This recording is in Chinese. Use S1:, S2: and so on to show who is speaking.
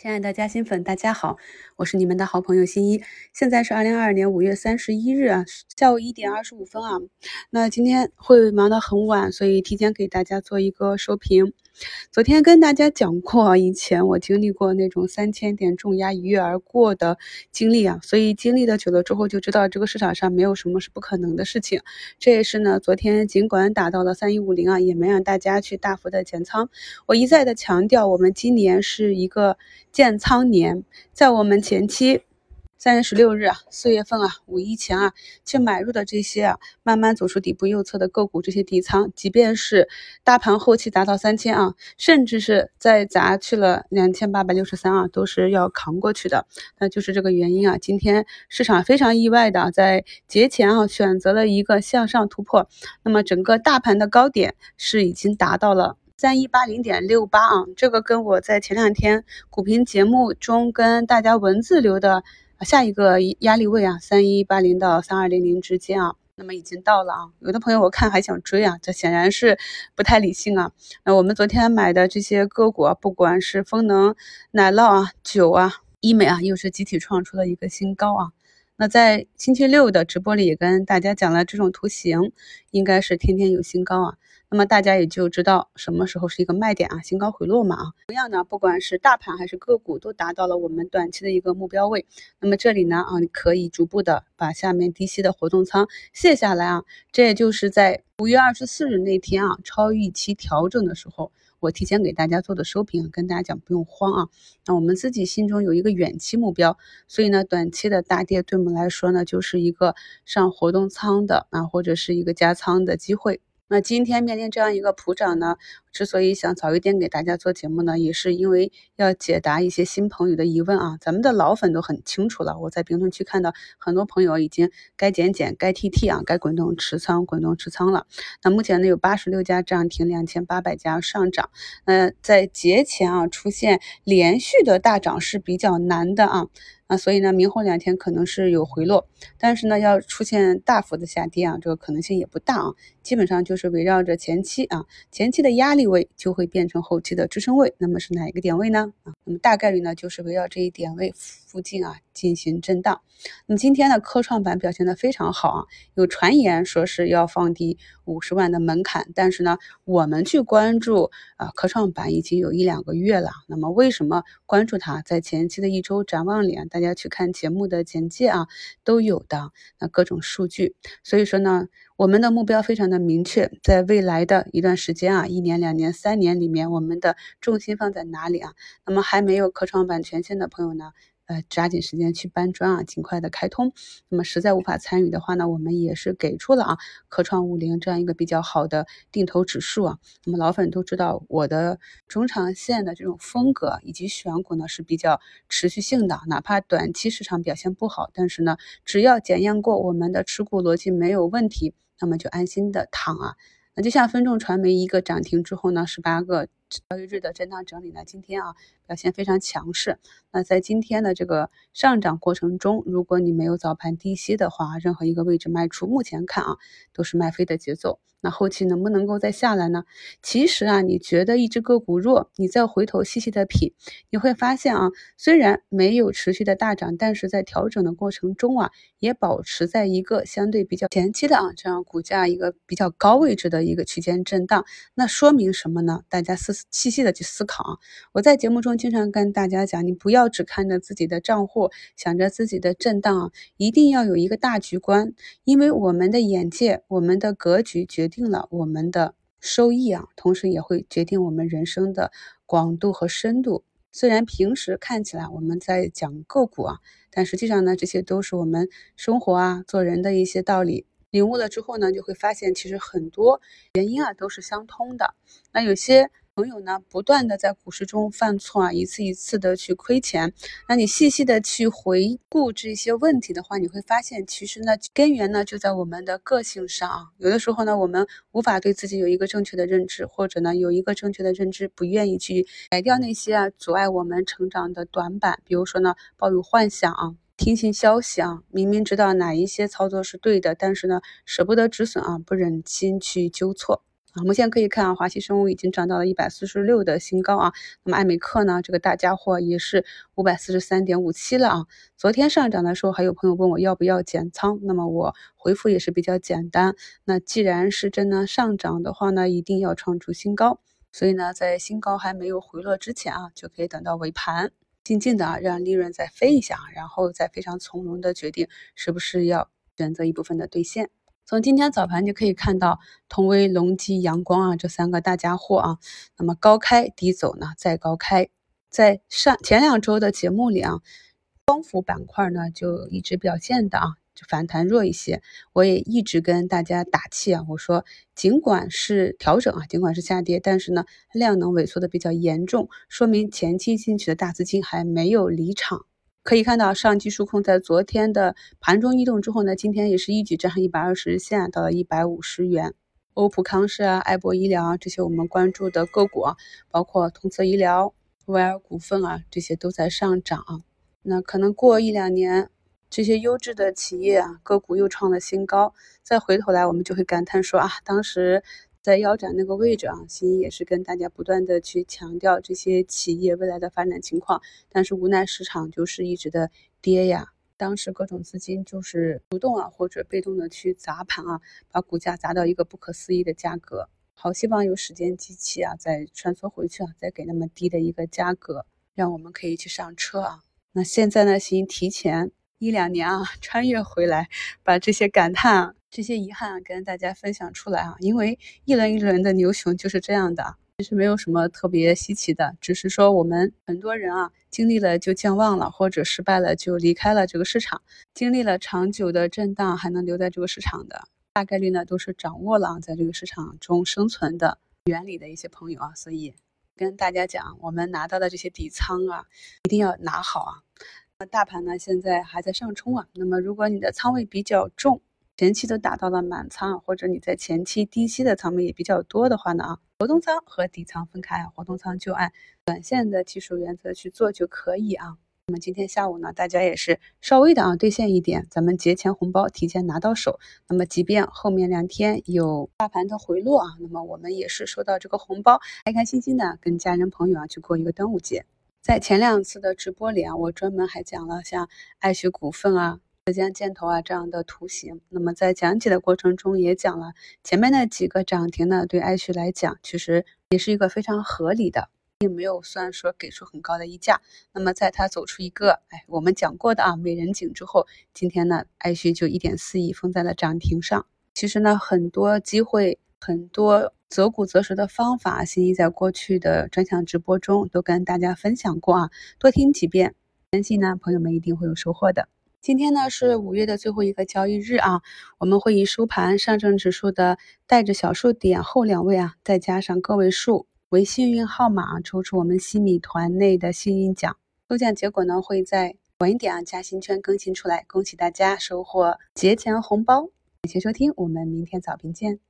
S1: 亲爱的嘉兴粉，大家好，我是你们的好朋友新一。现在是二零二二年五月三十一日啊，下午一点二十五分啊。那今天会忙得很晚，所以提前给大家做一个收评。昨天跟大家讲过，以前我经历过那种三千点重压一跃而过的经历啊，所以经历的久了之后，就知道这个市场上没有什么是不可能的事情。这也是呢，昨天尽管打到了三一五零啊，也没让大家去大幅的减仓。我一再的强调，我们今年是一个建仓年，在我们前期。三月十六日啊，四月份啊，五一前啊，去买入的这些啊，慢慢走出底部右侧的个股，这些底仓，即便是大盘后期达到三千啊，甚至是再砸去了两千八百六十三啊，都是要扛过去的。那就是这个原因啊，今天市场非常意外的在节前啊，选择了一个向上突破。那么整个大盘的高点是已经达到了三一八零点六八啊，这个跟我在前两天股评节目中跟大家文字留的。下一个压力位啊，三一八零到三二零零之间啊，那么已经到了啊。有的朋友我看还想追啊，这显然是不太理性啊。那我们昨天买的这些个股啊，不管是风能、奶酪啊、酒啊、医美啊，又是集体创出了一个新高啊。那在星期六的直播里也跟大家讲了，这种图形应该是天天有新高啊。那么大家也就知道什么时候是一个卖点啊，新高回落嘛啊。同样呢，不管是大盘还是个股，都达到了我们短期的一个目标位。那么这里呢啊，你可以逐步的把下面低吸的活动仓卸下来啊。这也就是在五月二十四日那天啊，超预期调整的时候，我提前给大家做的收评，跟大家讲不用慌啊。那我们自己心中有一个远期目标，所以呢，短期的大跌对我们来说呢，就是一个上活动仓的啊，或者是一个加仓的机会。那今天面临这样一个普涨呢，之所以想早一点给大家做节目呢，也是因为要解答一些新朋友的疑问啊。咱们的老粉都很清楚了，我在评论区看到很多朋友已经该减减，该 TT 啊，该滚动持仓，滚动持仓了。那目前呢，有八十六家涨停，两千八百家上涨。那在节前啊，出现连续的大涨是比较难的啊。啊，所以呢，明后两天可能是有回落，但是呢，要出现大幅的下跌啊，这个可能性也不大啊。基本上就是围绕着前期啊，前期的压力位就会变成后期的支撑位。那么是哪一个点位呢？那么大概率呢就是围绕这一点位附近啊进行震荡。那今天的科创板表现的非常好啊，有传言说是要放低五十万的门槛，但是呢，我们去关注啊科创板已经有一两个月了。那么为什么关注它？在前期的一周展望里啊。大家去看节目的简介啊，都有的那各种数据。所以说呢，我们的目标非常的明确，在未来的一段时间啊，一年、两年、三年里面，我们的重心放在哪里啊？那么还没有科创板权限的朋友呢？呃，抓紧时间去搬砖啊，尽快的开通。那么实在无法参与的话呢，我们也是给出了啊，科创五零这样一个比较好的定投指数啊。那么老粉都知道我的中长线的这种风格以及选股呢是比较持续性的，哪怕短期市场表现不好，但是呢，只要检验过我们的持股逻辑没有问题，那么就安心的躺啊。那就像分众传媒一个涨停之后呢，十八个。交易日的震荡整理呢，今天啊表现非常强势。那在今天的这个上涨过程中，如果你没有早盘低吸的话，任何一个位置卖出，目前看啊都是卖飞的节奏。那后期能不能够再下来呢？其实啊，你觉得一只个股弱，你再回头细细的品，你会发现啊，虽然没有持续的大涨，但是在调整的过程中啊，也保持在一个相对比较前期的啊这样股价一个比较高位置的一个区间震荡。那说明什么呢？大家思。细细的去思考啊！我在节目中经常跟大家讲，你不要只看着自己的账户，想着自己的震荡啊，一定要有一个大局观，因为我们的眼界、我们的格局决定了我们的收益啊，同时也会决定我们人生的广度和深度。虽然平时看起来我们在讲个股啊，但实际上呢，这些都是我们生活啊、做人的一些道理。领悟了之后呢，就会发现其实很多原因啊都是相通的。那有些。朋友呢，不断的在股市中犯错啊，一次一次的去亏钱。那你细细的去回顾这些问题的话，你会发现，其实呢，根源呢就在我们的个性上啊。有的时候呢，我们无法对自己有一个正确的认知，或者呢，有一个正确的认知，不愿意去改掉那些啊阻碍我们成长的短板。比如说呢，抱有幻想啊，听信消息啊，明明知道哪一些操作是对的，但是呢，舍不得止损啊，不忍心去纠错。我们现在可以看啊，华西生物已经涨到了一百四十六的新高啊。那么艾美克呢，这个大家伙也是五百四十三点五七了啊。昨天上涨的时候，还有朋友问我要不要减仓，那么我回复也是比较简单。那既然是真的上涨的话呢，一定要创出新高。所以呢，在新高还没有回落之前啊，就可以等到尾盘，静静的啊，让利润再飞一下，然后再非常从容的决定是不是要选择一部分的兑现。从今天早盘就可以看到，同威、隆基、阳光啊这三个大家伙啊，那么高开低走呢，再高开。在上前两周的节目里啊，光伏板块呢就一直表现的啊，就反弹弱一些。我也一直跟大家打气啊，我说尽管是调整啊，尽管是下跌，但是呢量能萎缩的比较严重，说明前期进去的大资金还没有离场。可以看到，上汽数控在昨天的盘中异动之后呢，今天也是一举站上一百二十日线，到了一百五十元。欧普康视啊、爱博医疗啊这些我们关注的个股啊，包括通策医疗、威尔股份啊，这些都在上涨。那可能过一两年，这些优质的企业啊，个股又创了新高，再回头来，我们就会感叹说啊，当时。在腰斩那个位置啊，新一也是跟大家不断的去强调这些企业未来的发展情况，但是无奈市场就是一直的跌呀。当时各种资金就是主动啊或者被动的去砸盘啊，把股价砸到一个不可思议的价格。好希望有时间机器啊再穿梭回去啊，再给那么低的一个价格，让我们可以去上车啊。那现在呢，新提前一两年啊穿越回来，把这些感叹。这些遗憾跟大家分享出来啊，因为一轮一轮的牛熊就是这样的，其实没有什么特别稀奇的，只是说我们很多人啊，经历了就健忘了，或者失败了就离开了这个市场，经历了长久的震荡还能留在这个市场的，大概率呢都是掌握了在这个市场中生存的原理的一些朋友啊，所以跟大家讲，我们拿到的这些底仓啊，一定要拿好啊。那大盘呢现在还在上冲啊，那么如果你的仓位比较重，前期都达到了满仓，或者你在前期低吸的仓位也比较多的话呢啊，活动仓和底仓分开啊，活动仓就按短线的技术原则去做就可以啊。那么今天下午呢，大家也是稍微的啊兑现一点，咱们节前红包提前拿到手。那么即便后面两天有大盘的回落啊，那么我们也是收到这个红包，开开心心的跟家人朋友啊去过一个端午节。在前两次的直播里啊，我专门还讲了像爱学股份啊。浙江箭头啊这样的图形，那么在讲解的过程中也讲了前面那几个涨停呢，对爱旭来讲其实也是一个非常合理的，并没有算说给出很高的溢价。那么在它走出一个哎我们讲过的啊美人颈之后，今天呢爱旭就一点四亿封在了涨停上。其实呢很多机会，很多择股择时的方法，新一在过去的专享直播中都跟大家分享过啊，多听几遍，相信呢朋友们一定会有收获的。今天呢是五月的最后一个交易日啊，我们会以收盘上证指数的带着小数点后两位啊，再加上个位数为幸运号码，抽出我们西米团内的幸运奖。抽奖结果呢会在晚一点啊加新圈更新出来，恭喜大家收获节前红包！感谢收听，我们明天早评见。